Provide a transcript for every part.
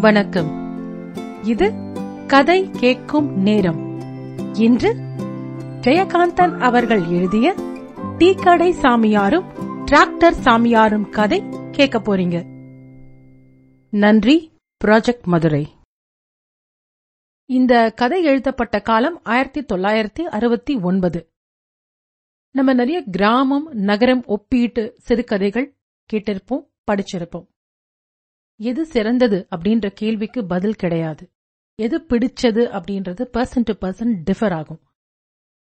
வணக்கம். இது கதை கேட்கும் நேரம். இன்று ஜெயகாந்தன் அவர்கள் எழுதிய டீக்கடை சாமியாரும் டிராக்டர் சாமியாரும் கதை கேட்க போறீங்க. நன்றி ப்ராஜெக்ட் மதுரை. இந்த கதை எழுதப்பட்ட காலம் ஆயிரத்தி தொள்ளாயிரத்தி அறுபத்தி ஒன்பது. நம்ம நிறைய கிராமம் நகரம் ஒப்பீட்டு சிறுகதைகள் கேட்டிருப்போம் படிச்சிருப்போம். எது சிறந்தது அப்படின்ற கேள்விக்கு பதில் கிடையாது. எது பிடிச்சது அப்படின்றது பர்சன் டு பர்சன் டிஃபர் ஆகும்.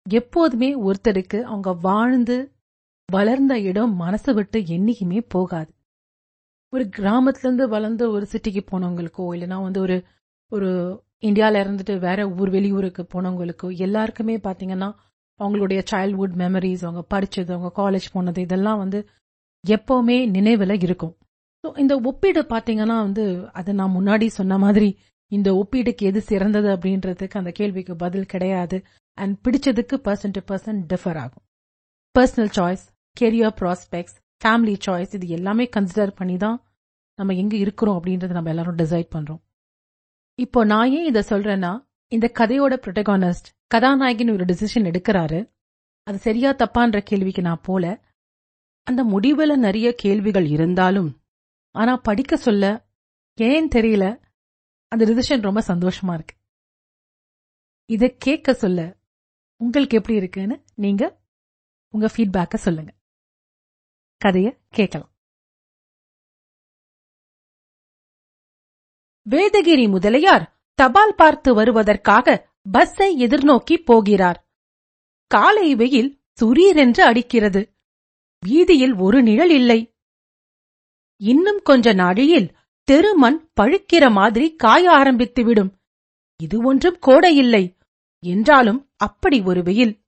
எப்போதுமே ஒருத்தருக்கு அவங்க வாழ்ந்து வளர்ந்த இடம் மனசு விட்டு என்னைக்குமே போகாது. ஒரு கிராமத்துல இருந்து வளர்ந்து ஒரு சிட்டிக்கு போனவங்களுக்கோ இல்லைன்னா வந்து ஒரு ஒரு இந்தியாவில் இருந்துட்டு வேற ஊர் வெளியூருக்கு போனவங்களுக்கோ எல்லாருக்குமே பார்த்தீங்கன்னா அவங்களுடைய சைல்ட்ஹுட் மெமரிஸ் அவங்க படிச்சது அவங்க காலேஜ் போனது இதெல்லாம் வந்து எப்பவுமே நினைவில் இருக்கும். ஸோ இந்த ஒப்பீடு பாத்தீங்கன்னா வந்து அது நான் முன்னாடி சொன்ன மாதிரி இந்த ஒப்பீடுக்கு எது சிறந்தது அப்படின்றதுக்கு அந்த கேள்விக்கு பதில் கிடையாது. அண்ட் பிடிச்சதுக்கு பர்சன் டு பர்சன் டிஃபர் ஆகும். Personal choice career prospects family choice இது எல்லாமே கன்சிடர் பண்ணி தான் நம்ம எங்க இருக்கிறோம் அப்படின்றத நம்ம எல்லாரும் டிசைட் பண்றோம். இப்போ நான் ஏன் இதை சொல்றேன்னா இந்த கதையோட ப்ரொட்டகானிஸ்ட் கதாநாயகின் ஒரு டிசிஷன் எடுக்கிறாரு. அது சரியா தப்பான்ற கேள்விக்கு நான் போல. அந்த முடிவுல நிறைய கேள்விகள் இருந்தாலும் ஆனா படிக்க சொல்ல ஏன் தெரியல? அந்த டிசிஷன் ரொம்ப சந்தோஷமா இருக்கு. இத கேட்க சொல்ல உங்களுக்கு எப்படி இருக்குன்னு நீங்க உங்க ஃபீட்பேக்க சொல்லுங்க. கதைய கேட்கலாம். வேதகிரி முதலியார் தபால் பார்த்து வருவதற்காக பஸ்ஸை எதிர்நோக்கி போகிறார். காலை வெயில் சுரீரென்று அடிக்கிறது. வீதியில் ஒரு நிழல் இல்லை. இன்னும் கொஞ்ச நாழியில் தெருமண் பழுக்கிற மாதிரி காய ஆரம்பித்துவிடும் இது ஒன்றும் கோடையில்லை. என்றாலும் அப்படி ஒரு வெயில்.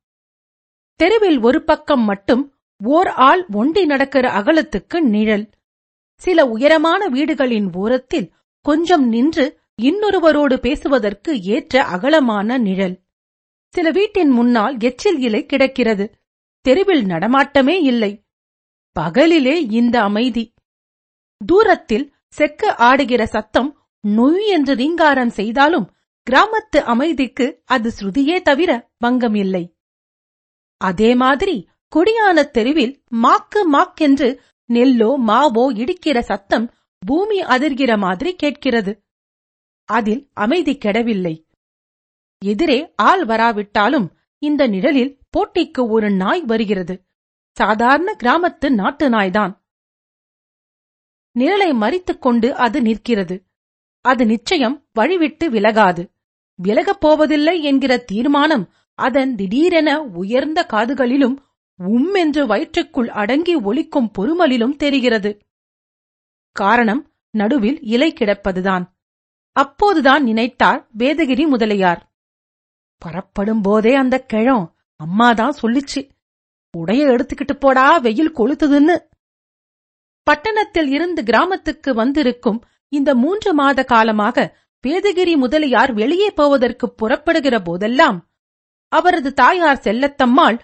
தெருவில் ஒரு பக்கம் மட்டும் ஓர் ஆள் ஒண்டி நடக்கிற அகலத்துக்கு நிழல். சில உயரமான வீடுகளின் ஓரத்தில் கொஞ்சம் நின்று இன்னொருவரோடு பேசுவதற்கு ஏற்ற அகலமான நிழல். சில வீட்டின் முன்னால் எச்சில் இலை கிடக்கிறது. தெருவில் நடமாட்டமே இல்லை. பகலிலே இந்த அமைதி. தூரத்தில் செக்க ஆடுகிற சத்தம் நொய் என்று ரீங்காரம் செய்தாலும் கிராமத்து அமைதிக்கு அது ஸ்ருதியே தவிர பங்கம் இல்லை அதே மாதிரி கொடியான தெருவில் மாக்கு மாக்கென்று நெல்லோ மாவோ இடிக்கிற சத்தம் பூமி அதிர்கிற மாதிரி கேட்கிறது. அதில் அமைதி கெடவில்லை. எதிரே ஆள் வராவிட்டாலும் இந்த நிழலில் போட்டிக்கு ஒரு நாய் வருகிறது. சாதாரண கிராமத்து நாட்டு நாய்தான். நிழலை மறித்துக் கொண்டு அது நிற்கிறது. அது நிச்சயம் வழிவிட்டு விலகாது. விலகப் போவதில்லை என்கிற தீர்மானம் அதன் திடீரென உயர்ந்த காதுகளிலும் உம் என்று வயிற்றுக்குள் அடங்கி ஒலிக்கும் பொறுமலிலும் தெரிகிறது. காரணம் நடுவில் இலை கிடப்பதுதான். அப்போதுதான் நினைத்தார் வேதகிரி முதலியார். பரப்படும் போதே அந்த கிழம் அம்மாதான் சொல்லிச்சு. உடைய எடுத்துக்கிட்டு போடா வெயில் கொளுத்துதுன்னு. பட்டணத்தில் இருந்து கிராமத்துக்கு வந்திருக்கும் இந்த மூன்று மாத காலமாக வேதகிரி முதலியார் வெளியே போவதற்கு புறப்படுகிற போதெல்லாம் அவரது தாயார் செல்லத்தம்மாள்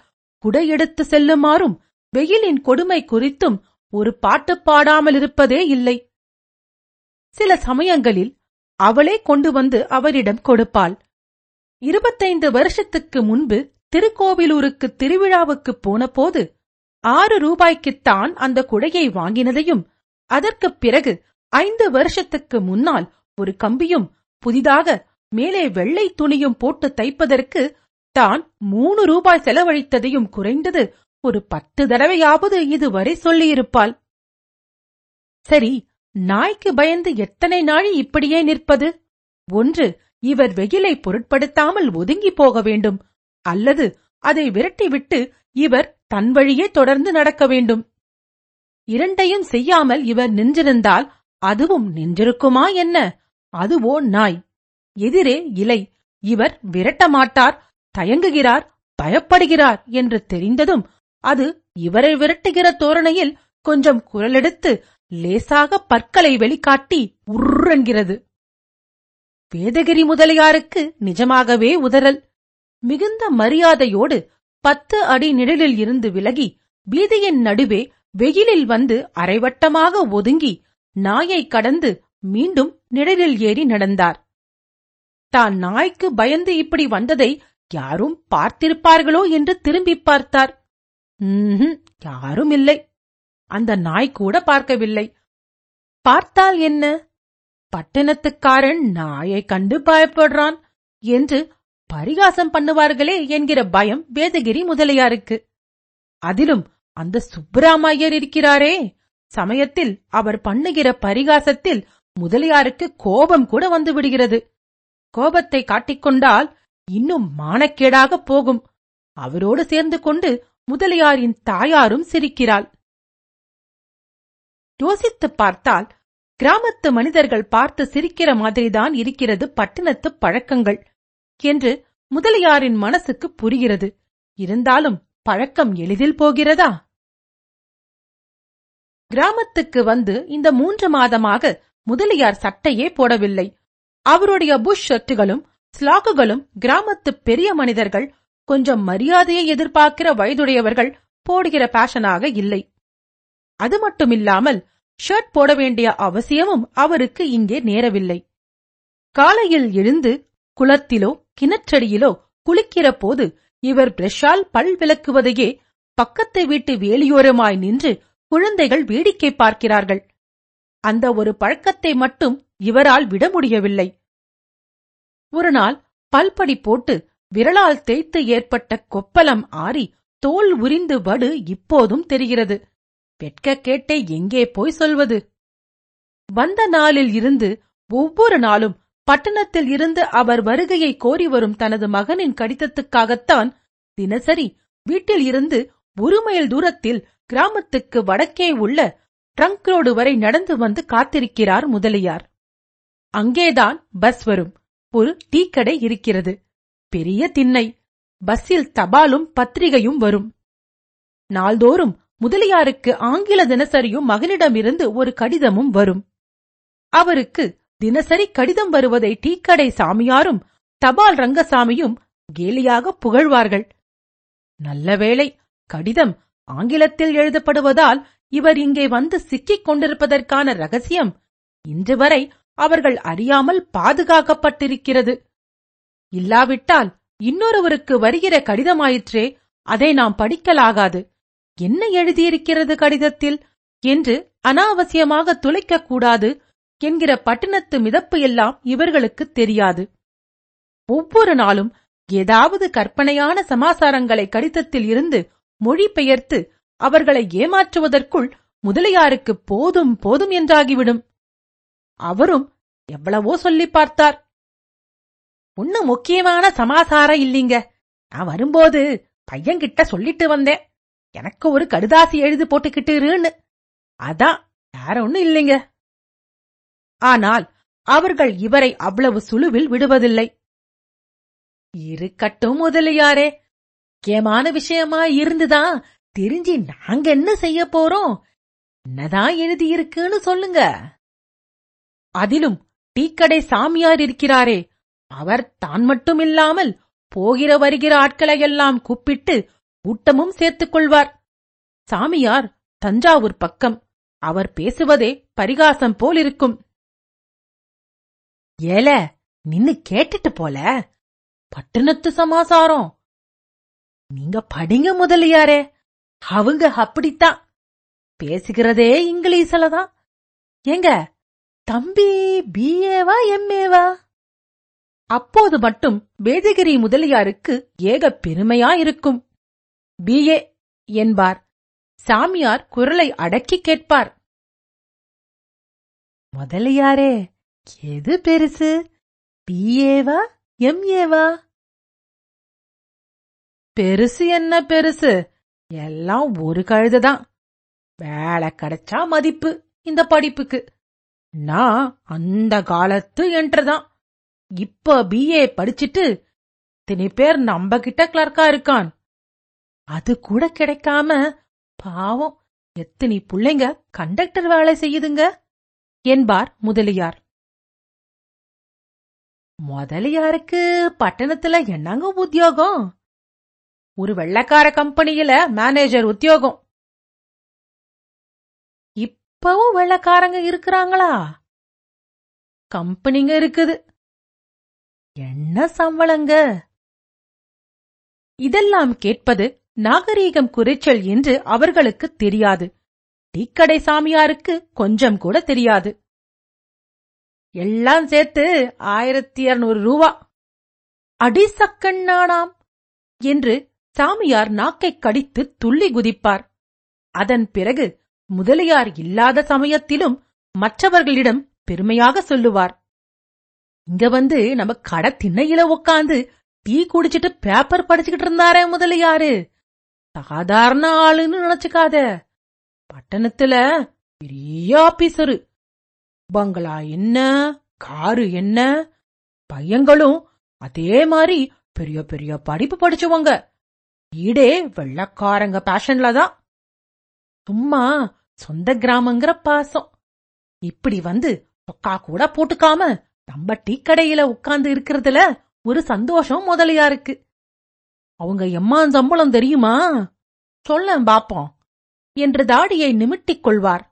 குடையெடுத்து செல்லுமாறும் வெயிலின் கொடுமை குறித்தும் ஒரு பாட்டு பாடாமல் இருப்பதே இல்லை. சில சமயங்களில் அவளே கொண்டு வந்து அவரிடம் கொடுப்பாள். இருபத்தைந்து வருஷத்துக்கு முன்பு திருக்கோவிலூருக்கு திருவிழாவுக்கு போனபோது ஆறு ரூபாய்க்குத்தான் அந்த குடையை வாங்கினதையும் அதற்குப் பிறகு ஐந்து வருஷத்துக்கு முன்னால் ஒரு கம்பியும் புதிதாக மேலே வெள்ளை துணியும் போட்டு தைப்பதற்கு தான் மூணு ரூபாய் செலவழித்ததையும் குறைந்தது ஒரு பத்து தடவையாவது இதுவரை சொல்லியிருப்பாள். சரி நாய்க்கு பயந்து எத்தனை நாழி இப்படியே நிற்பது? ஒன்று இவர் வெயிலை பொருட்படுத்தாமல் ஒதுங்கி போக வேண்டும். அல்லது அதை விரட்டிவிட்டு இவர் தன் வழியே தொடர்ந்து நடக்க வேண்டும். இரண்டையும் செய்யாமல் இவர் நின்றிருந்தால் அதுவும் நின்றிருக்குமா என்ன? அதுவோ நாய். எதிரே இலை. இவர் விரட்ட மாட்டார். தயங்குகிறார். பயப்படுகிறார் என்று தெரிந்ததும் அது இவரை விரட்டுகிற தோரணையில் கொஞ்சம் குரலெடுத்து லேசாக பற்களை வெளிக்காட்டி உருன்கிறது வேதகிரி முதலியாருக்கு நிஜமாகவே உதறல். மிகுந்த மரியாதையோடு பத்து அடி நிழலில் இருந்து விலகி வீதியின் நடுவே வெயிலில் வந்து அரைவட்டமாக ஒதுங்கி நாயை கடந்து மீண்டும் நிழலில் ஏறி நடந்தார். தான் நாய்க்கு பயந்து இப்படி வந்ததை யாரும் பார்த்திருப்பார்களோ என்று திரும்பி பார்த்தார். யாரும் இல்லை. அந்த நாய் கூட பார்க்கவில்லை. பார்த்தால் என்ன? பட்டணத்துக்காரன் நாயை கண்டு பயப்படுறான் என்று பரிகாசம் பண்ணுவார்களே என்கிற பயம் வேதகிரி முதலியாருக்கு. அதிலும் அந்த சுப்பிராமையர் இருக்கிறாரே. சமயத்தில் அவர் பண்ணுகிற பரிகாசத்தில் முதலியாருக்கு கோபம் கூட வந்து விடுகிறது. கோபத்தை காட்டிக்கொண்டால் இன்னும் மானக்கேடாக போகும். அவரோடு சேர்ந்து கொண்டு முதலியாரின் தாயாரும் சிரிக்கிறாள். யோசித்துப் பார்த்தால் கிராமத்து மனிதர்கள் பார்த்து சிரிக்கிற மாதிரிதான் இருக்கிறது பட்டணத்து பழக்கங்கள். என்று முதலியாரின் மனசுக்கு புரிகிறது. இருந்தாலும் பழக்கம் எளிதில் போகிறதா? கிராமத்துக்கு வந்து இந்த மூன்று மாதமாக முதலியார் சட்டையே போடவில்லை. அவருடைய புஷ் ஷர்ட்டுகளும் ஸ்லாக்குகளும் கிராமத்து பெரிய மனிதர்கள் கொஞ்சம் மரியாதையை எதிர்பார்க்கிற வயதுடையவர்கள் போடுகிற பேஷனாக இல்லை. அது மட்டுமில்லாமல் ஷர்ட் போட வேண்டிய அவசியமும் அவருக்கு இங்கே நேரவில்லை. காலையில் எழுந்து குளத்திலோ கிணற்றடியிலோ குளிக்கிற போது இவர் பிரஷால் பல் விளக்குவதையே பக்கத்து வீட்டு வேலியோரமாய் நின்று குழந்தைகள் வேடிக்கை பார்க்கிறார்கள். அந்த ஒரு பழக்கத்தை மட்டும் இவரால் விட முடியவில்லை. ஒரு நாள் பல்படி போட்டு விரலால் தேய்த்து ஏற்பட்ட கொப்பலம் ஆறி தோல் உரிந்து வடு இப்போதும் தெரிகிறது. வெட்க கேட்டே எங்கே போய் சொல்வது? வந்த நாளில் இருந்து ஒவ்வொரு நாளும் பட்டணத்தில் இருந்து அவர் வருகையை கோரி வரும் தனது மகனின் கடிதத்துக்காகத்தான் தினசரி வீட்டில் இருந்து ஒரு மைல் தூரத்தில் கிராமத்துக்கு வடக்கே உள்ள ட்ரங்க் ரோடு வரை நடந்து வந்து காத்திருக்கிறார் முதலியார். அங்கேதான் பஸ் வரும். ஒரு டீ கடை இருக்கிறது. பெரிய திண்ணை. பஸ்ஸில் தபாலும் பத்திரிகையும் வரும். நாள்தோறும் முதலியாருக்கு ஆங்கில தினசரியும் மகனிடமிருந்து ஒரு கடிதமும் வரும். அவருக்கு தினசரி கடிதம் வருவதை டீக்கடை சாமியாரும் தபால் ரங்கசாமியும் கேலியாக புகழ்வார்கள். நல்ல வேளை கடிதம் ஆங்கிலத்தில் எழுதப்படுவதால் இவர் இங்கே வந்து சிக்கிக் கொண்டிருப்பதற்கான ரகசியம் இன்று வரை அவர்கள் அறியாமல் பாதுகாக்கப்பட்டிருக்கிறது. இல்லாவிட்டால் இன்னொருவருக்கு வருகிற கடிதமாயிற்றே அதை நாம் படிக்கலாகாது. என்ன எழுதியிருக்கிறது கடிதத்தில்? என்று அனாவசியமாக துளைக்கக் கூடாது. என்கிற பட்டணத்து மிதப்பு எல்லாம் இவர்களுக்கு தெரியாது. ஒவ்வொரு நாளும் ஏதாவது கற்பனையான சமாசாரங்களை கடிதத்தில் இருந்து மொழிபெயர்த்து அவர்களை ஏமாற்றுவதற்குள் முதலியாருக்கு போதும் போதும் என்றாகிவிடும். அவரும் எவ்வளவோ சொல்லி பார்த்தார். ஒன்னும் முக்கியமான சமாசாரம் இல்லீங்க. நான் வரும்போது பையன்கிட்ட சொல்லிட்டு வந்தேன். எனக்கு ஒரு கடுதாசி எழுதி போட்டுக்கிட்டுருன்னு அதான் வேற ஒன்னும் இல்லைங்க. ஆனால் அவர்கள் இவரை அவ்வளவு சுழுவில் விடுவதில்லை. இருக்கட்டும் முதலியாரே முக்கியமான விஷயமா இருந்துதான் தெரிஞ்சு நாங்க என்ன செய்ய போறோம்? என்னதான் எழுதியிருக்குன்னு சொல்லுங்க. அதிலும் டீக்கடை சாமியார் இருக்கிறாரே அவர் தான் மட்டும் இல்லாமல் போகிற வருகிற ஆட்களையெல்லாம் கூப்பிட்டு கூட்டமும் சேர்த்துக் கொள்வார். சாமியார் தஞ்சாவூர் பக்கம் அவர் பேசுவதே பரிகாசம் போல் இருக்கும் ஏல நின்னு கேட்டுட்டு போல. பட்டணத்து சமாசாரம். நீங்க படிங்க முதலியாரே. அவங்க அப்படித்தான். பேசுகிறதே இங்கிலீஷ்ல தான் ஏங்க தம்பி பிஏவா எம்ஏவா அப்போது மட்டும் வேதகிரி முதலியாருக்கு ஏக பெருமையா இருக்கும். பிஏ என்பார். சாமியார் குரலை அடக்கி கேட்பார். முதலியாரே எது பெருசு? பிஏவா எம்ஏவா பெருசு என்ன பெருசு? எல்லாம் ஒரு கழுதுதான். வேலை கிடைச்சா மதிப்பு இந்த படிப்புக்கு. நான் அந்த காலத்து என்றுதான் இப்ப பிஏ படிச்சிட்டு இத்தனை பேர் நம்ம கிட்ட கிளர்க்கா இருக்கான். அது கூட கிடைக்காம பாவம். எத்தனை புள்ளைங்க கண்டக்டர் வேலை செய்யுதுங்க? என்பார் முதலியார். முதலியாருக்கு பட்டணத்துல என்னங்க உத்தியோகம்? ஒரு வெள்ளக்கார கம்பெனியில மேனேஜர் உத்தியோகம். இப்பவும் வெள்ளக்காரங்க இருக்கிறாங்களா? கம்பெனிங்க இருக்குது. என்ன சம்பளங்க? இதெல்லாம் கேட்பது நாகரீகம் குறைச்சல் என்று அவர்களுக்கு தெரியாது. டீக்கடை சாமியாருக்கு கொஞ்சம் கூட தெரியாது. எல்லாம் சேர்த்து ஆயிரத்தி இருநூறு ரூபா. அடிசக்கண்ணானாம் என்று சாமியார் நாக்கைக் கடித்து துள்ளி குதிப்பார். அதன் பிறகு முதலியார் இல்லாத சமயத்திலும் மற்றவர்களிடம் பெருமையாக சொல்லுவார். இங்க வந்து நம்ம கடை திண்ணையில உக்காந்து டீ குடிச்சிட்டு பேப்பர் படிச்சுக்கிட்டு இருந்தாரே முதலியாரு. சாதாரண ஆளுன்னு நினைச்சுக்காத. பட்டணத்துல பெரிய ஆபீசரு பங்களா என்ன? காரு என்ன? பையங்களும் அதே மாதிரி பெரிய பெரிய படிப்பு படிச்சவங்க. வீடே வெள்ளக்காரங்க பேஷன்ல தான். சும்மா சொந்த கிராமங்கிற பாசம். இப்படி வந்து சொக்கா கூட போட்டுக்காம நம்ம டீ கடையில உட்கார்ந்து இருக்கிறதுல ஒரு சந்தோஷம் முதலியா இருக்கு. அவங்க எம்மா சம்பளம் தெரியுமா? சொல்ல பாப்போம் என்று தாடியை நிமிட்டிக் கொள்வார்.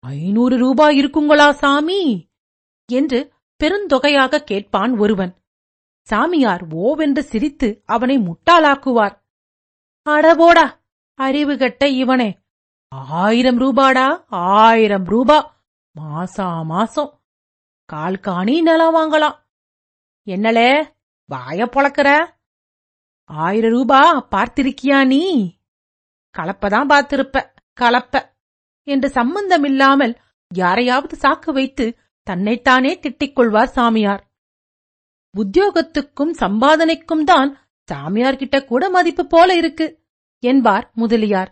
ஐநூறு ரூபாய் இருக்குங்களா சாமி? என்று பெருந்தொகையாக கேட்பான் ஒருவன். சாமியார் ஓவென்று சிரித்து அவனை முட்டாளாக்குவார். அடபோடா அறிவு கெட்ட இவனே. ஆயிரம் ரூபாடா ஆயிரம் ரூபா மாசா மாசம். கால் காணி நிலம் வாங்கலாம். என்னலே வாய பொழக்கிற ஆயிரம் ரூபா பார்த்திருக்கியா நீ? கலப்பதான் பார்த்திருப்ப கலப்ப. என்று சம்பந்தமில்லாமல் யாரையாவது சாக்கு வைத்து தன்னைத்தானே திட்டிக் கொள்வார் சாமியார். உத்தியோகத்துக்கும் சம்பாதனைக்கும் தான் சாமியார்கிட்ட கூட மதிப்பு போல இருக்கு என்பார் முதலியார்.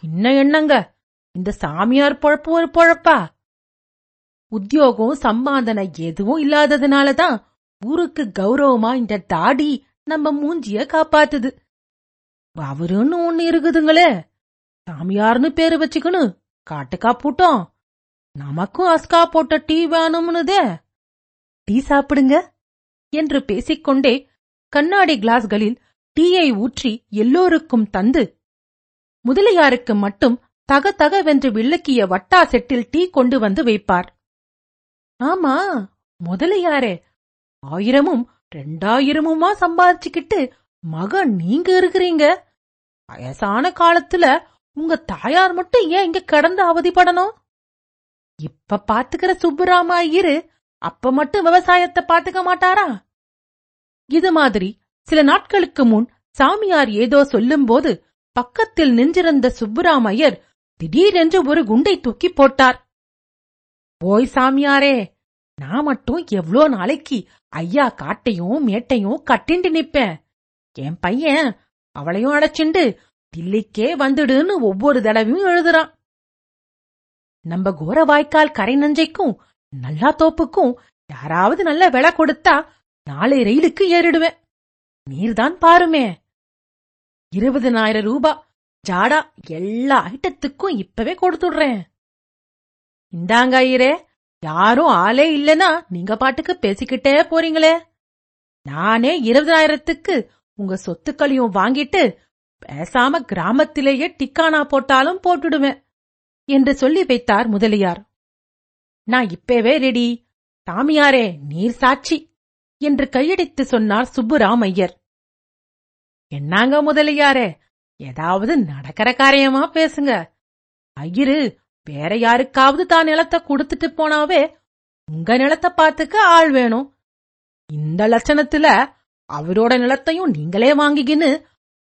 பின்ன என்னங்க? இந்த சாமியார் பொழப்பு ஒரு பொழப்பா? உத்தியோகம் சம்பாதனை எதுவும் இல்லாததுனாலதான் ஊருக்கு கௌரவமா இந்த தாடி நம்ம மூஞ்சிய காப்பாத்துது. அவருன்னு ஒண்ணு இருக்குதுங்களே. சாமியார்னு பேரு வச்சுக்கணும் காட்டுக்கா பூட்டோம். நமக்கும் அஸ்கா போட்ட டீ வேணும்னுதே. டீ சாப்பிடுங்க. என்று பேசிக்கொண்டே கண்ணாடி கிளாஸ்களில் டீயை ஊற்றி எல்லோருக்கும் தந்து முதலியாருக்கு மட்டும் தக தகவென்று விளக்கிய வட்டா செட்டில் டீ கொண்டு வந்து வைப்பார். ஆமா முதலியாரே ஆயிரமும் ரெண்டாயிரமுமா சம்பாதிச்சுக்கிட்டு மகன் நீங்க இருக்கிறீங்க? வயசான காலத்துல உங்க தாயார் மட்டும் ஏன் இங்க கடந்து அவதிப்படணும்? இப்ப பாத்துக்கிற சுப்புராமா இரு அப்ப மட்டும் விவசாயத்தை பாத்துக்க மாட்டாரா? இது மாதிரி சில நாட்களுக்கு முன் சாமியார் ஏதோ சொல்லும்போது பக்கத்தில் நின்றிருந்த சுப்புராமையர் திடீரென்று ஒரு குண்டை தூக்கி போட்டார். போய் சாமியாரே நான் மட்டும் எவ்ளோ நாளைக்கு ஐயா காட்டையும் மேட்டையும் கட்டிண்டு நிப்பேன். என் பையன் அவளையும் அழைச்சிண்டு தில்லிக்கே வந்துடுன்னு ஒவ்வொரு தடவையும் எழுதுறான். நம்ம கோர வாய்க்கால் கரை நஞ்சைக்கும் நல்லா தோப்புக்கும் யாராவது நல்ல விலை கொடுத்தா நாளை ரயிலுக்கு ஏறிடுவேன். நீர்தான் பாருமே. இருபதனாயிரம் ரூபா ஜாடா எல்லா ஐட்டத்துக்கும் இப்பவே கொடுத்துடுறேன். இந்தாங்க ஐயரே யாரும் ஆளே இல்லனா நீங்க பாட்டுக்கு பேசிக்கிட்டே போறீங்களே. நானே இருபதாயிரத்துக்கு உங்க சொத்துக்களையும் வாங்கிட்டு பேசாம கிராமத்திலேயே டிக்கானா போட்டாலும் போட்டுடுவேன் என்று சொல்லி வைத்தார் முதலியார். நான் இப்பவே ரெடி. சாமியாரே நீர் சாட்சி என்று கையடித்து சொன்னார் சுப்புராமையர். என்னாங்க முதலியாரே ஏதாவது நடக்கிற காரியமா பேசுங்க. ஐயரு வேற யாருக்காவது தான் நிலத்தை கொடுத்துட்டு போனாவே உங்க நிலத்தை பாத்துக்க ஆள் வேணும். இந்த லட்சணத்துல அவரோட நிலத்தையும் நீங்களே வாங்கிக்கின்னு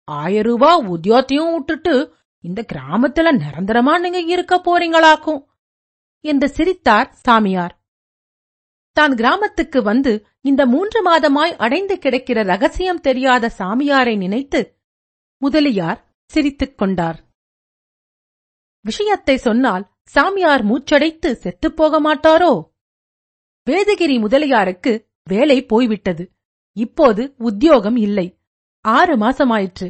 ஆயிரம் ரூபா உத்தியோகத்தையும் விட்டுட்டு இந்த கிராமத்துல நிரந்தரமா நீங்க இருக்க போறீங்களாக்கும்? என்று சிரித்தார் சாமியார். தான் கிராமத்துக்கு வந்து இந்த மூன்று மாதமாய் அடைந்து கிடக்கிற ரகசியம் தெரியாத சாமியாரை நினைத்து முதலியார் சிரித்துக் கொண்டார். விஷயத்தை சொன்னால் சாமியார் மூச்சடைத்து செத்துப் போக மாட்டாரோ? வேதகிரி முதலியாருக்கு வேலை போய்விட்டது. இப்போது உத்தியோகம் இல்லை. ஆறு மாசமாயிற்று.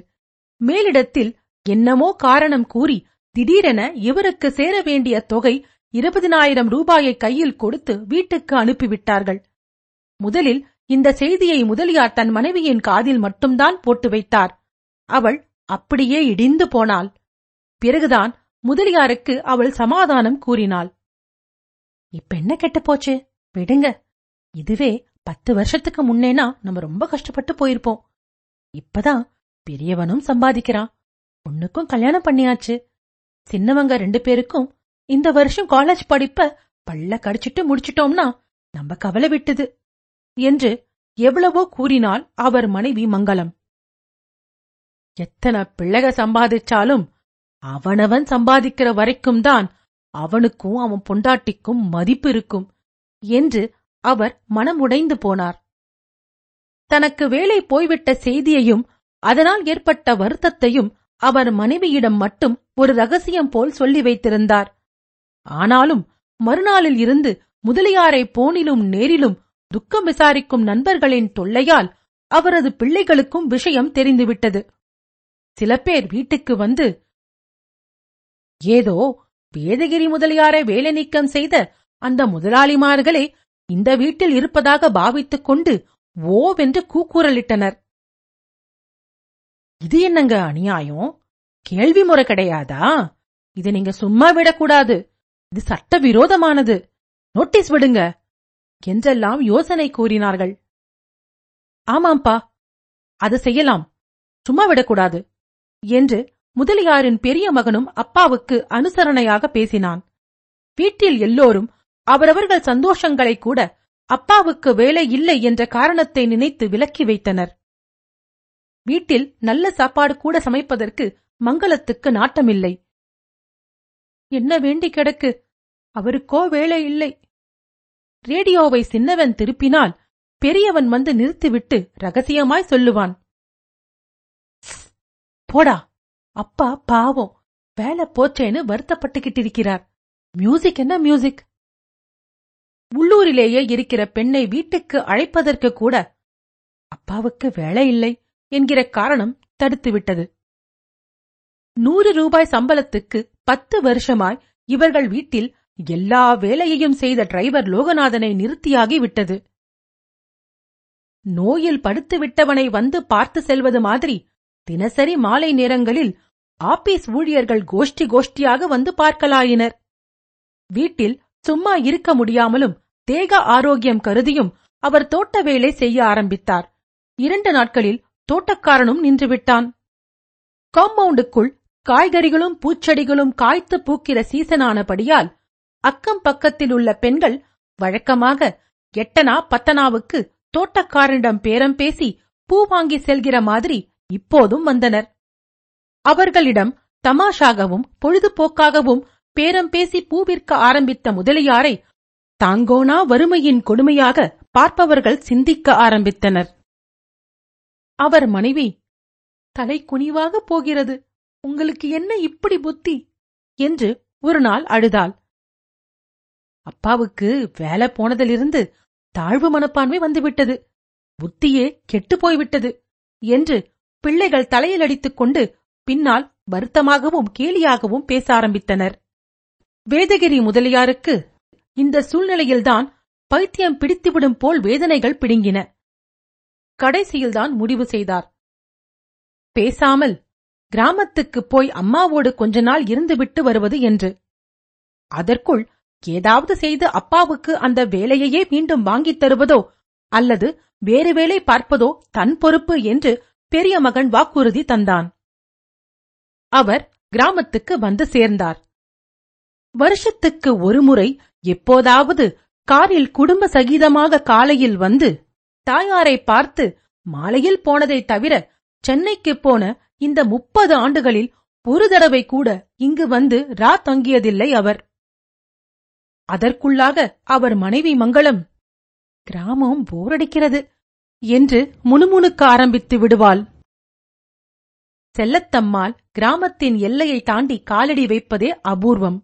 மேலிடத்தில் என்னமோ காரணம் கூறி திடீரென இவருக்கு சேர வேண்டிய தொகை இருபதினாயிரம் ரூபாயை கையில் கொடுத்து வீட்டுக்கு அனுப்பிவிட்டார்கள். முதலில் இந்த செய்தியை முதலியார் தன் மனைவியின் காதில் மட்டும்தான் போட்டு வைத்தார். அவள் அப்படியே இடிந்து போனாள். பிறகுதான் முதலியாருக்கு அவள் சமாதானம் கூறினாள். இப்ப என்ன கெட்டுப்போச்சு? விடுங்க. இதுவே பத்து வருஷத்துக்கு முன்னேனா நம்ம ரொம்ப கஷ்டப்பட்டு போயிருப்போம். இப்பதான் பெரியவனும் சம்பாதிக்கிறான். பொண்ணுக்கும் கல்யாணம் பண்ணியாச்சு. சின்னவங்க ரெண்டு பேருக்கும் இந்த வருஷம் காலேஜ் படிப்ப பல்ல கடிச்சிட்டு முடிச்சிட்டோம்னா நம்ம கவலை விட்டது என்று எவ்வளவோ கூறினாள் அவர் மனைவி மங்களம். எத்தனை பிள்ளைக சம்பாதிச்சாலும் அவனவன் சம்பாதிக்கிற வரைக்கும் தான் அவனுக்கும் அவன் பொண்டாட்டிக்கும் மதிப்பு இருக்கும் என்று அவர் மனமுடைந்து போனார். தனக்கு வேலை போய்விட்ட செய்தியையும் அதனால் ஏற்பட்ட வருத்தத்தையும் அவர் மனைவியிடம் மட்டும் ஒரு ரகசியம் போல் சொல்லி வைத்திருந்தார். ஆனாலும் மறுநாளில் இருந்து முதலியாரை போனிலும் நேரிலும் துக்கம் விசாரிக்கும் நண்பர்களின் தொல்லையால் அவரது பிள்ளைகளுக்கும் விஷயம் தெரிந்துவிட்டது. சில பேர் வீட்டுக்கு வந்து ஏதோ வேதகிரி முதலியாரை வேலை நீக்கம் செய்த அந்த முதலாளிமார்களே இந்த வீட்டில் இருப்பதாக பாவித்துக் கொண்டு ஓவென்று கூக்குரலிட்டனர் இது என்னங்க அநியாயம்? கேள்வி முறை கிடையாதா? இதை நீங்க சும்மா விடக்கூடாது. இது சட்ட விரோதமானது நோட்டீஸ் விடுங்க. என்றெல்லாம் யோசனை கூறினார்கள். ஆமாம்பா அது செய்யலாம். சும்மா விடக்கூடாது என்று முதலியாரின் பெரிய மகனும் அப்பாவுக்கு அனுசரணையாக பேசினான். வீட்டில் எல்லோரும் அவரவர்கள் சந்தோஷங்களை கூட அப்பாவுக்கு வேலை இல்லை என்ற காரணத்தை நினைத்து விலக்கி வைத்தனர். வீட்டில் நல்ல சாப்பாடு கூட சமைப்பதற்கு மங்களத்துக்கு நாட்டமில்லை. என்ன வேண்டி கிடக்கு? அவருக்கோ வேலை இல்லை. ரேடியோவை சின்னவன் திருப்பினால் பெரியவன் வந்து நிறுத்திவிட்டு ரகசியமாய் சொல்லுவான். போடா அப்பா பாவம் வேலை போச்சேன்னு வருத்தப்பட்டுக்கிட்டிருக்கிறார். மியூசிக் என்ன மியூசிக்? உள்ளூரிலேயே இருக்கிற பெண்ணை வீட்டுக்கு அழைப்பதற்கு கூட அப்பாவுக்கு வேலை இல்லை என்கிற காரணம் தடுத்துவிட்டது. நூறு ரூபாய் சம்பளத்துக்கு பத்து வருஷமாய் இவர்கள் வீட்டில் எல்லா வேலையையும் செய்த டிரைவர் லோகநாதனை நிறுத்தியாகி விட்டது. நோயில் படுத்து விட்டவனை வந்து பார்த்து செல்வது மாதிரி தினசரி மாலை நேரங்களில் ஆபீஸ் ஊழியர்கள் கோஷ்டி கோஷ்டியாக வந்து பார்க்கலாயினர். வீட்டில் சும்மா இருக்க முடியாமலும் தேக ஆரோக்கியம் கருதியும் அவர் தோட்ட வேலை செய்ய ஆரம்பித்தார். இரண்டு நாட்களில் தோட்டக்காரனும் நின்றுவிட்டான். காம்பவுண்டுக்குள் காய்கறிகளும் பூச்செடிகளும் காய்த்து பூக்கிற சீசனானபடியால் அக்கம் பக்கத்தில் உள்ள பெண்கள் வழக்கமாக எட்டனா பத்தனாவுக்கு தோட்டக்காரனிடம் பேரம் பேசி பூ வாங்கி செல்கிற மாதிரி இப்போதும் வந்தனர். அவர்களிடம் தமாஷாகவும் பொழுதுபோக்காகவும் பேரம் பேசி பூவிற்க ஆரம்பித்த முதலியாரை தாங்கோனா வறுமையின் கொடுமையாக பார்ப்பவர்கள் சிந்திக்க ஆரம்பித்தனர். அவர் மனைவி தலை குனிவாக போகிறது. உங்களுக்கு என்ன இப்படி புத்தி? என்று ஒரு நாள் அழுதாள். அப்பாவுக்கு வேலை போனதிலிருந்து தாழ்வு மனப்பான்மை வந்துவிட்டது. புத்தியே கெட்டுப் போய்விட்டது என்று பிள்ளைகள் தலையில் அடித்துக் கொண்டு பின்னால் வருத்தமாகவும் கேலியாகவும் பேச ஆரம்பித்தனர். வேதகிரி முதலியாருக்கு இந்த சூழ்நிலையில்தான் பைத்தியம் பிடித்துவிடும் போல் வேதனைகள் பிடுங்கின. கடைசியில்தான் முடிவு செய்தார். பேசாமல் கிராமத்துக்குப் போய் அம்மாவோடு கொஞ்ச நாள் இருந்துவிட்டு வருவது என்று. அதற்குள் ஏதாவது செய்து அப்பாவுக்கு அந்த வேலையையே மீண்டும் வாங்கித் தருவதோ அல்லது வேறு வேலை பார்ப்பதோ தன் பொறுப்பு என்று பெரிய மகன் வாக்குறுதி தந்தான். அவர் கிராமத்துக்கு வந்து சேர்ந்தார். வருஷத்துக்கு ஒருமுறை எப்போதாவது காரில் குடும்ப சகிதமாக காலையில் வந்து தாயாரை பார்த்து மாலையில் போனதைத் தவிர சென்னைக்குப் போன இந்த முப்பது ஆண்டுகளில் ஒரு தடவை கூட இங்கு வந்து ரா தங்கியதில்லை அவர். அதற்குள்ளாக அவர் மனைவி மங்களம் கிராமம் போரடிக்கிறது என்று முணுமுணுக்க ஆரம்பித்து விடுவாள். செல்லத்தம்மாள் கிராமத்தின் எல்லையை தாண்டி காலடி வைப்பதே அபூர்வம்.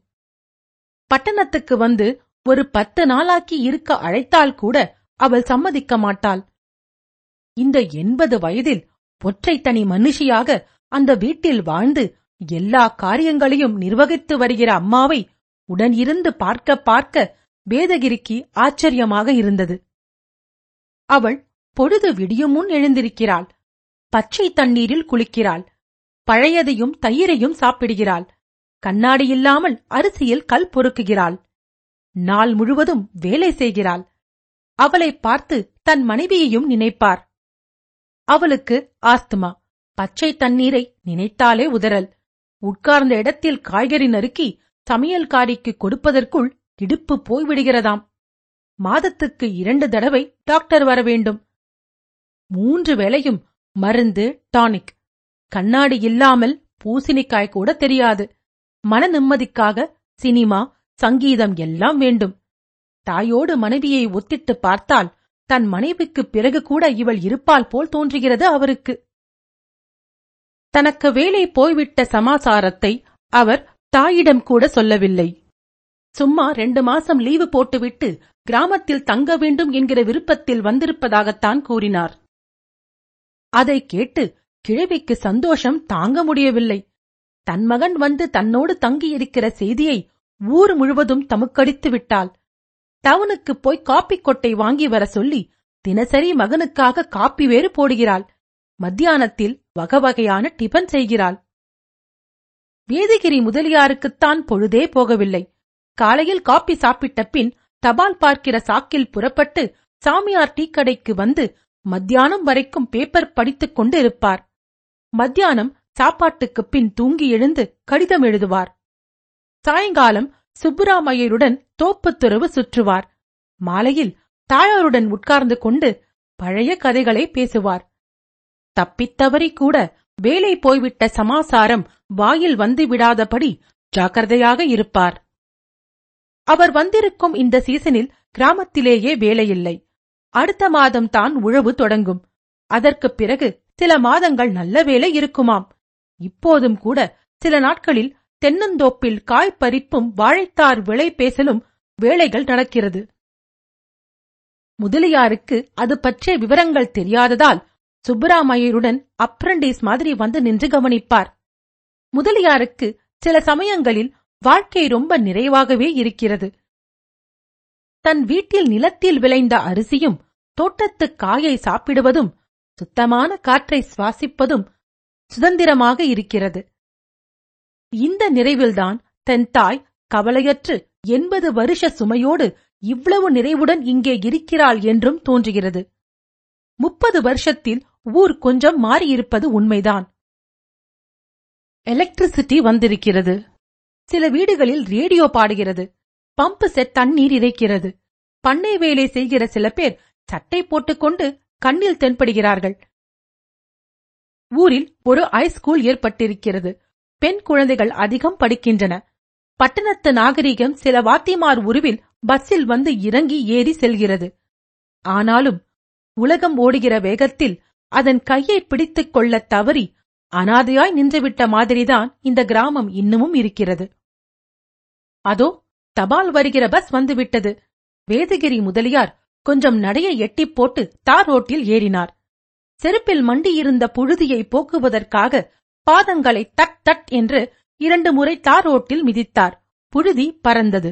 பட்டணத்துக்கு வந்து ஒரு பத்து நாளாக்கி இருக்க அழைத்தால் கூட அவள் சம்மதிக்க மாட்டாள். இந்த எண்பது வயதில் ஒற்றை தனி மனுஷியாக அந்த வீட்டில் வாழ்ந்து எல்லா காரியங்களையும் நிர்வகித்து வருகிற அம்மாவை உடன் இருந்து பார்க்க பார்க்க வேதகிரிக்கு ஆச்சரியமாக இருந்தது. அவள் பொழுது விடியும் முன் எழுந்திருக்கிறாள். பச்சை தண்ணீரில் குளிக்கிறாள். பழையதையும் தயிரையும் சாப்பிடுகிறாள். கண்ணாடி இல்லாமல் அரிசியில் கல் பொறுக்குகிறாள். நாள் முழுவதும் வேலை செய்கிறாள். அவளை பார்த்து தன் மனைவியையும் நினைப்பார். அவளுக்கு ஆஸ்துமா பச்சை தண்ணீரை நினைத்தாலே உதறல். உட்கார்ந்த இடத்தில் காய்கறி நறுக்கி சமையல்காரிக்கு கொடுப்பதற்குள் இடுப்பு போய்விடுகிறதாம். மாதத்துக்கு இரண்டு தடவை டாக்டர் வர வேண்டும். மூன்று வேளையும் மருந்து டானிக். கண்ணாடி இல்லாமல் பூசணிக்காய் கூட தெரியாது. மன நிம்மதிக்காக சினிமா சங்கீதம் எல்லாம் வேண்டும். தாயோடு மனைவியை ஒத்திட்டு பார்த்தால் தன் மனைவிக்குப் பிறகு கூட இவள் இருப்பால் போல் தோன்றுகிறது அவருக்கு. தனக்கு வேலை போய்விட்ட சமாசாரத்தை அவர் தாயிடம் கூட சொல்லவில்லை. சும்மா ரெண்டு மாசம் லீவு போட்டுவிட்டு கிராமத்தில் தங்க வேண்டும் என்கிற விருப்பத்தில் வந்திருப்பதாகத்தான் கூறினார். அதை கேட்டு கிழவிக்கு சந்தோஷம் தாங்க முடியவில்லை. தன் மகன் வந்து தன்னோடு தங்கியிருக்கிற செய்தியை ஊர் முழுவதும் தமுக்கடித்து விட்டாள். டவுனுக்கு போய் காப்பி கொட்டை வாங்கி வர சொல்லி தினசரி மகனுக்காக காப்பி வேறு போடுகிறாள். மத்தியானத்தில் வகவகையான டிபன் செய்கிறாள். வேதகிரி முதலியாருக்குத்தான் பொழுதே போகவில்லை. காலையில் காப்பி சாப்பிட்ட பின் தபால் பார்க்கிற சாக்கில் புறப்பட்டு சாமியார் டீக்கடைக்கு வந்து மத்தியானம் வரைக்கும் பேப்பர் படித்துக் கொண்டு இருப்பார் மத்தியானம் சாப்பாட்டுக்குப் பின் தூங்கி எழுந்து கடிதம் எழுதுவார். சாயங்காலம் சுப்புராமையருடன் தோப்புத்துறவு சுற்றுவார். மாலையில் தாயாருடன் உட்கார்ந்து கொண்டு பழைய கதைகளை பேசுவார். தப்பித்தவறி கூட வேலை போய்விட்ட சமாசாரம் வாயில் வந்து விடாதபடி ஜாக்கிரதையாக இருப்பார். அவர் வந்திருக்கும் இந்த சீசனில் கிராமத்திலேயே வேலையில்லை. அடுத்த மாதம் தான் உழவு தொடங்கும். அதற்குப் பிறகு சில மாதங்கள் நல்ல வேலை இருக்குமாம். இப்போதும் கூட சில நாட்களில் தென்னந்தோப்பில் காய் பறிப்பும் வாழைத்தார் விளை பேசலும் வேலைகள் நடக்கிறது. முதலியாருக்கு அது பற்றிய விவரங்கள் தெரியாததால் சுப்பராமையருடன் அப்ரண்டிஸ் மாதிரி வந்து நின்று கவனிப்பார். முதலியாருக்கு சில சமயங்களில் வாழ்க்கை ரொம்ப நிறைவாகவே இருக்கிறது. தன் வீட்டில் நிலத்தில் விளைந்த அரிசியும் தோட்டத்துக் காயை சாப்பிடுவதும் சுத்தமான காற்றை சுவாசிப்பதும் சுதந்திரமாக இருக்கிறது. இந்த நிறைவில்தான் தன் தாய் கவலையற்று எண்பது வருஷ சுமையோடு இவ்வளவு நிறைவுடன் இங்கே இருக்கிறாள் என்றும் தோன்றுகிறது. முப்பது வருஷத்தில் ஊர் கொஞ்சம் மாறியிருப்பது உண்மைதான். எலக்ட்ரிசிட்டி வந்திருக்கிறது. சில வீடுகளில் ரேடியோ பாடுகிறது. பம்பு செட் தண்ணீர் இறைக்கிறது. பண்ணை வேலை செய்கிற சில பேர் சட்டை போட்டுக்கொண்டு கண்ணில் தென்படுகிறார்கள். ஊரில் ஒரு ஐஸ்கூல் ஏற்பட்டிருக்கிறது. பெண் குழந்தைகள் அதிகம் படிக்கின்றன. பட்டணத்து நாகரிகம் சில வாத்திமார் உருவில் பஸ்ஸில் வந்து இறங்கி ஏறி செல்கிறது. ஆனாலும் உலகம் ஓடுகிற வேகத்தில் அதன் கையை பிடித்துக் கொள்ளத் தவறி அனாதையாய் நின்றுவிட்ட மாதிரிதான் இந்த கிராமம் இன்னமும் இருக்கிறது. அதோ தபால் வருகிற பஸ் வந்துவிட்டது. வேதகிரி முதலியார் கொஞ்சம் நடைய எட்டிப் போட்டு தார் ரோட்டில் ஏறினார். செருப்பில் மண்டியிருந்த புழுதியை போக்குவதற்காக பாதங்களை தட் தட் என்று இரண்டு முறை தார் ரோட்டில் மிதித்தார். புழுதி பறந்தது.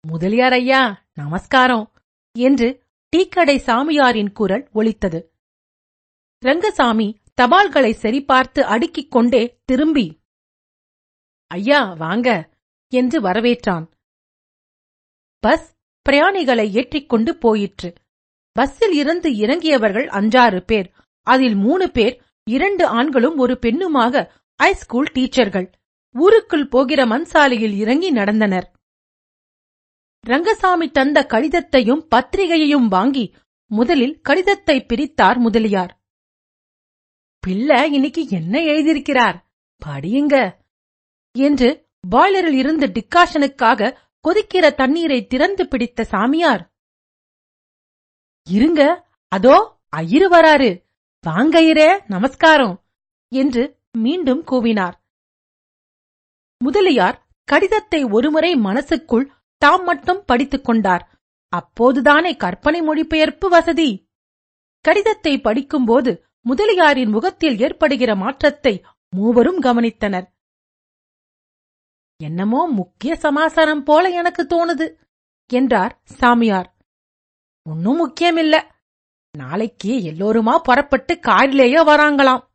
முதலியார் ஐயா நமஸ்காரம் என்று டீக்கடை சாமியாரின் குரல் ஒலித்தது. ரங்கசாமி தபால்களை சரிபார்த்து அடுக்கிக் கொண்டே திரும்பி ஐயா வாங்க என்று வரவேற்றான். பஸ் பிரயாணிகளை ஏற்றிக்கொண்டு போயிற்று. பஸ்ஸில் இருந்து இறங்கியவர்கள் அஞ்சாறு பேர். அதில் மூணு பேர் இரண்டு ஆண்களும் ஒரு பெண்ணுமாக ஹைஸ்கூல் டீச்சர்கள். ஊருக்குள் போகிற மண்சாலையில் இறங்கி நடந்தனர். ரங்கசாமி தந்த கடிதத்தையும் பத்திரிகையையும் வாங்கி முதலில் கடிதத்தை பிரித்தார் முதலியார். பிள்ளை இன்னைக்கு என்ன எழுதியிருக்கிறார்? படியுங்க என்று பாய்லரில் இருந்து டிக்காஷனுக்காக கொதிக்கிற தண்ணீரை திறந்து பிடித்த சாமியார் இருங்க. அதோ ஐயரு வராரு. வாங்க ஐயரே நமஸ்காரம் என்று மீண்டும் கூவினார். முதலியார் கடிதத்தை ஒருமுறை மனசுக்குள் தாம் மட்டும் படித்துக் கொண்டார். அப்போதுதானே கற்பனை மொழிபெயர்ப்பு வசதி. கடிதத்தை படிக்கும்போது முதலியாரின் முகத்தில் ஏற்படுகிற மாற்றத்தை மூவரும் கவனித்தனர். என்னமோ முக்கிய சமாசாரம் போல எனக்கு தோணுது என்றார் சாமியார். ஒன்னும் முக்கியமில்ல. நாளைக்கு எல்லோருமா புறப்பட்டு காரிலேயே வராங்களாம்.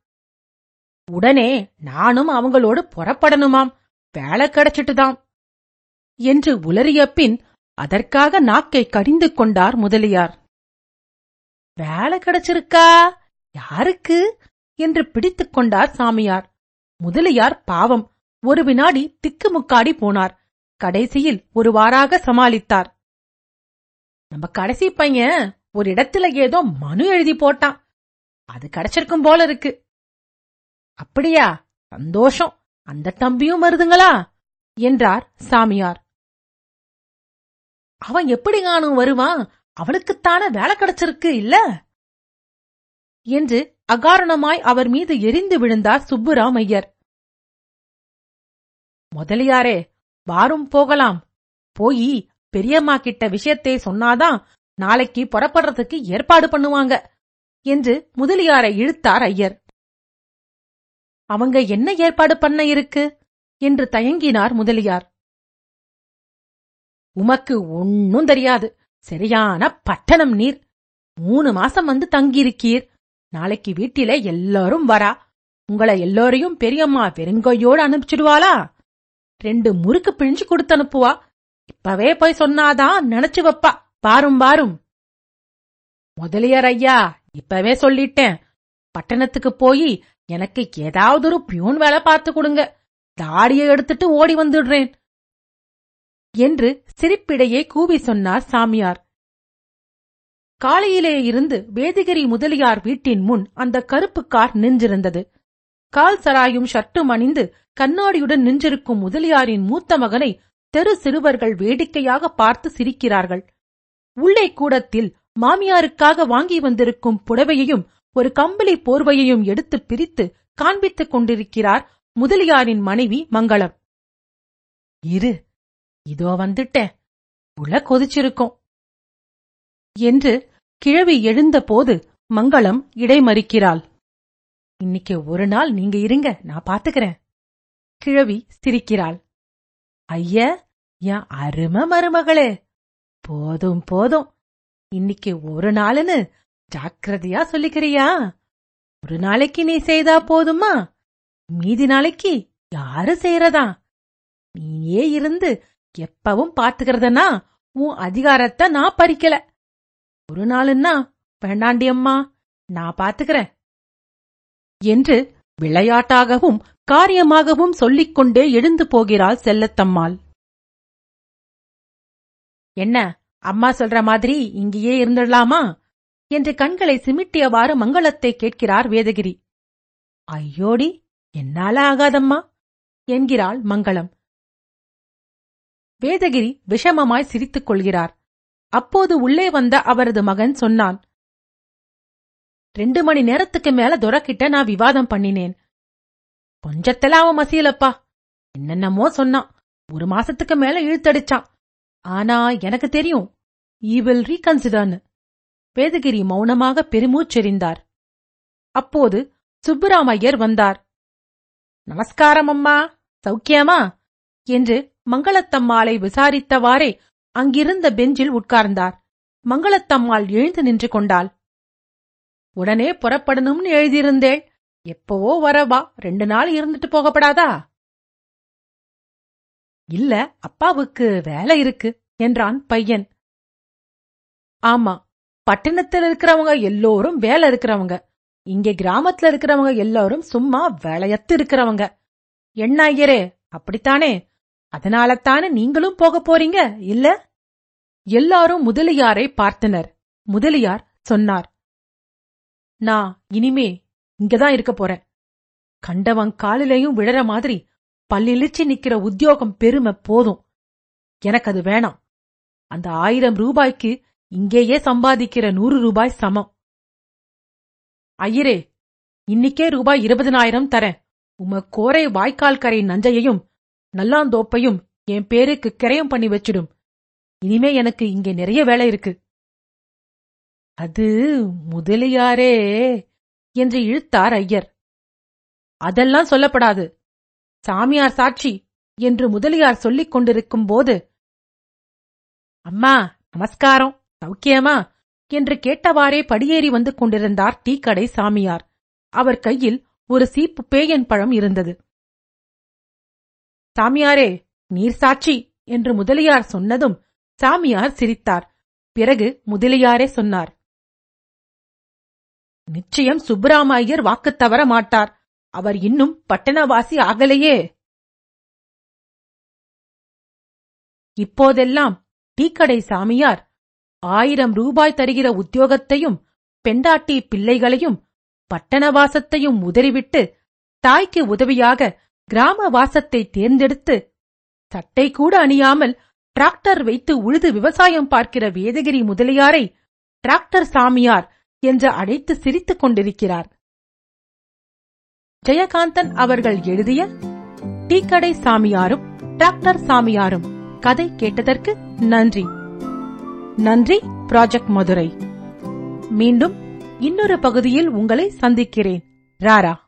உடனே நானும் அவங்களோடு புறப்படணுமாம். வேலை கிடைச்சிட்டுதாம். என்று உளறிய பின் அதற்காக நாக்கை கடிந்து கொண்டார் முதலியார். வேலை கிடைச்சிருக்கா? யாருக்கு? என்று பிடித்துக் கொண்டார் சாமியார். முதலியார் பாவம் ஒரு வினாடி திக்குமுக்காடி போனார். கடைசியில் ஒருவாறாக சமாளித்தார். நம்ம கடைசி பையன் ஒரு இடத்துல ஏதோ மனு எழுதி போட்டான். அது கிடைச்சிருக்கும் போல இருக்கு. அப்படியா? சந்தோஷம். அந்த தம்பியும் வருதுங்களா? என்றார் சாமியார். அவன் எப்படி காணும் வருவான்? அவனுக்குத்தான வேலை கிடைச்சிருக்கு இல்ல? என்று அகாரணமாய் அவர் மீது எரிந்து விழுந்தார் சுப்புராம் ஐயர். முதலியாரே வாரும் போகலாம். போயி பெரியம்மா கிட்ட விஷயத்தை சொன்னாதான் நாளைக்கு புறப்படுறதுக்கு ஏற்பாடு பண்ணுவாங்க என்று முதலியாரை இழுத்தார் ஐயர். அவங்க என்ன ஏற்பாடு பண்ண இருக்கு? என்று தயங்கினார் முதலியார். உமக்கு ஒன்னும் தெரியாது. சரியான பட்டணம் நீர். மூணு மாசம் வந்து தங்கியிருக்கீர். நாளைக்கு வீட்டிலே எல்லாரும் வரா. உங்களை எல்லோரையும் பெரியம்மா வெறுங்கையோடு அனுப்பிச்சிடுவாளா? ரெண்டு முறுக்கு பிழிஞ்சு கொடுத்து அனுப்புவா இப்பவே போய் சொன்னாதான் நினைச்சு வைப்பா. பாரும் பாரும். முதலியார் ஐயா இப்பவே சொல்லிட்டேன். பட்டணத்துக்கு போய் எனக்கு ஏதாவது ஒரு பியூன் வேலை பார்த்து கொடுங்க. தாடியை எடுத்துட்டு ஓடி வந்துடுறேன். என்று சிரிப்பிடையே கூவி சொன்னார் சாமியார். காலையிலே இருந்து வேதிகிரி முதலியார் வீட்டின் முன் அந்த கருப்பு கார் நின்றிருந்தது. கால் சராயும் ஷர்ட்டும் அணிந்து கண்ணாடியுடன் நின்றிருக்கும் முதலியாரின் மூத்த மகனை தெரு சிறுவர்கள் வேடிக்கையாக பார்த்து சிரிக்கிறார்கள். உள்ளே கூடத்தில் மாமியாருக்காக வாங்கி வந்திருக்கும் புடவையையும் ஒரு கம்பளி போர்வையையும் எடுத்து பிரித்து காண்பித்துக் கொண்டிருக்கிறார் முதலியாரின் மனைவி மங்களம். இரு இதோ வந்துட்டேன். உள்ள கொதிச்சிருக்கும். என்று கிழவி எழுந்தபோது மங்களம் இடைமறிக்கிறாள். இன்னைக்கு ஒரு நாள் நீங்க இருங்க நான் பாத்துக்கிறேன் கிழவி சிரிக்கிறாள். ஐய என் அரும மருமகளே. போதும் போதும். இன்னைக்கு ஒரு நாளுன்னு ஜாக்கிரதையா சொல்லிக்கிறியா? ஒரு நாளைக்கு நீ செய்தா போதுமா? மீதி நாளைக்கு யாரு செய்யறதா நீயே இருந்து எப்பவும் பாத்துக்கிறதனா உன் அதிகாரத்தை நான் பறிக்கல. ஒரு நாளுன்னா வேண்டாண்டி அம்மா நான் பாத்துக்கிறேன் என்று விளையாட்டாகவும் காரியமாகவும் சொல்லிக் கொண்டே எழுந்து போகிறாள் செல்லத்தம்மாள். என்ன அம்மா சொல்ற மாதிரி இங்கேயே இருந்துடலாமா? என்று கண்களை சிமிட்டியவாறு மங்களத்தை கேட்கிறார் வேதகிரி. ஐயோடி என்னால ஆகாதம்மா? என்கிறாள் மங்களம். வேதகிரி விஷமமாய் சிரித்துக் கொள்கிறார். அப்போது உள்ளே வந்த அவரது மகன் சொன்னான் ரெண்டு மணி நேரத்துக்கு மேல துரக்கிட்ட நான் விவாதம் பண்ணினேன். கொஞ்சத்தெல்லாம் அவன் மசியலப்பா. என்னென்னமோ சொன்னான். ஒரு மாசத்துக்கு மேல இழுத்தடிச்சான். ஆனா எனக்கு தெரியும் ஈ வில் ரீகன்சிடர்னு வேதகிரி மௌனமாக பெருமூச்செறிந்தார். அப்போது சுப்புராமையர் வந்தார். நமஸ்காரம் அம்மா சௌக்கியமா? என்று மங்களத்தம்மாளை விசாரித்தவாறே அங்கிருந்த பெஞ்சில் உட்கார்ந்தார். மங்களத்தம்மாள் எழுந்து நின்று கொண்டாள். உடனே புறப்படணும்னு எழுதியிருந்தேள் எப்பவோ வரவா ரெண்டு நாள் இருந்துட்டு போகப்படாதா? இல்ல அப்பாவுக்கு வேலை இருக்கு என்றான் பையன். ஆமா பட்டணத்துல இருக்கிறவங்க எல்லோரும் வேலை இருக்கிறவங்க. இங்க கிராமத்துல இருக்கிறவங்க எல்லாரும் சும்மா வேலையத்து இருக்கிறவங்க. என்ன ஐயரே அப்படித்தானே? அதனாலத்தானே நீங்களும் போக போறீங்க இல்ல? எல்லாரும் முதலியாரை பார்த்தனர். முதலியார் சொன்னார் நான் இனிமே இங்கதான் இருக்க போறேன். கண்டவன் காலிலையும் விழற மாதிரி பல்லிழிச்சு நிக்கிற உத்தியோகம் பெருமை போதும். எனக்கு அது வேணாம். அந்த ஆயிரம் ரூபாய்க்கு இங்கேயே சம்பாதிக்கிற நூறு ரூபாய் சமம். ஐயரே இன்னிக்கே ரூபாய் இருபதனாயிரம் தரேன். உம கோரை வாய்க்கால் கரை நஞ்சையையும் நல்லாந்தோப்பையும் என் பேருக்கு கிரயம் பண்ணி வச்சிடும். இனிமே எனக்கு இங்கே நிறைய வேலை இருக்கு. அது முதலியாரே. என்று இழுத்தார் ஐயர். அதெல்லாம் சொல்லப்படாது. சாமியார் சாட்சி என்று முதலியார் சொல்லிக் கொண்டிருக்கும் போது அம்மா நமஸ்காரம் சௌக்கியமா? என்று கேட்டவாறே படியேறி வந்து கொண்டிருந்தார் டீக்கடை சாமியார். அவர் கையில் ஒரு சீப்பு பேயன் பழம் இருந்தது. சாமியாரே நீர் சாட்சி என்று முதலியார் சொன்னதும் சாமியார் சிரித்தார். பிறகு முதலியாரே சொன்னார் நிச்சயம் சுப்பராமையர் வாக்கு வாக்குத் தவற மாட்டார். அவர் இன்னும் பட்டணவாசி ஆகலையே. இப்போதெல்லாம் டீக்கடை சாமியார் ஆயிரம் ரூபாய் தருகிற உத்தியோகத்தையும் பெண்டாட்டி பிள்ளைகளையும் பட்டணவாசத்தையும் உதறிவிட்டு தாய்க்கு உதவியாக கிராம வாசத்தை தேர்ந்தெடுத்து சட்டை கூட அணியாமல் டிராக்டர் வைத்து உழுது விவசாயம் பார்க்கிற வேதகிரி முதலியாரை டிராக்டர் சாமியார் என்று அழைத்து சிரித்துக் கொண்டிருக்கிறார். ஜெயகாந்தன் அவர்கள் எழுதிய டீக்கடை சாமியாரும் டாக்டர் சாமியாரும் கதை கேட்டதற்கு நன்றி. நன்றி ப்ராஜெக்ட் மதுரை. மீண்டும் இன்னொரு பகுதியில் உங்களை சந்திக்கிறேன். ராரா.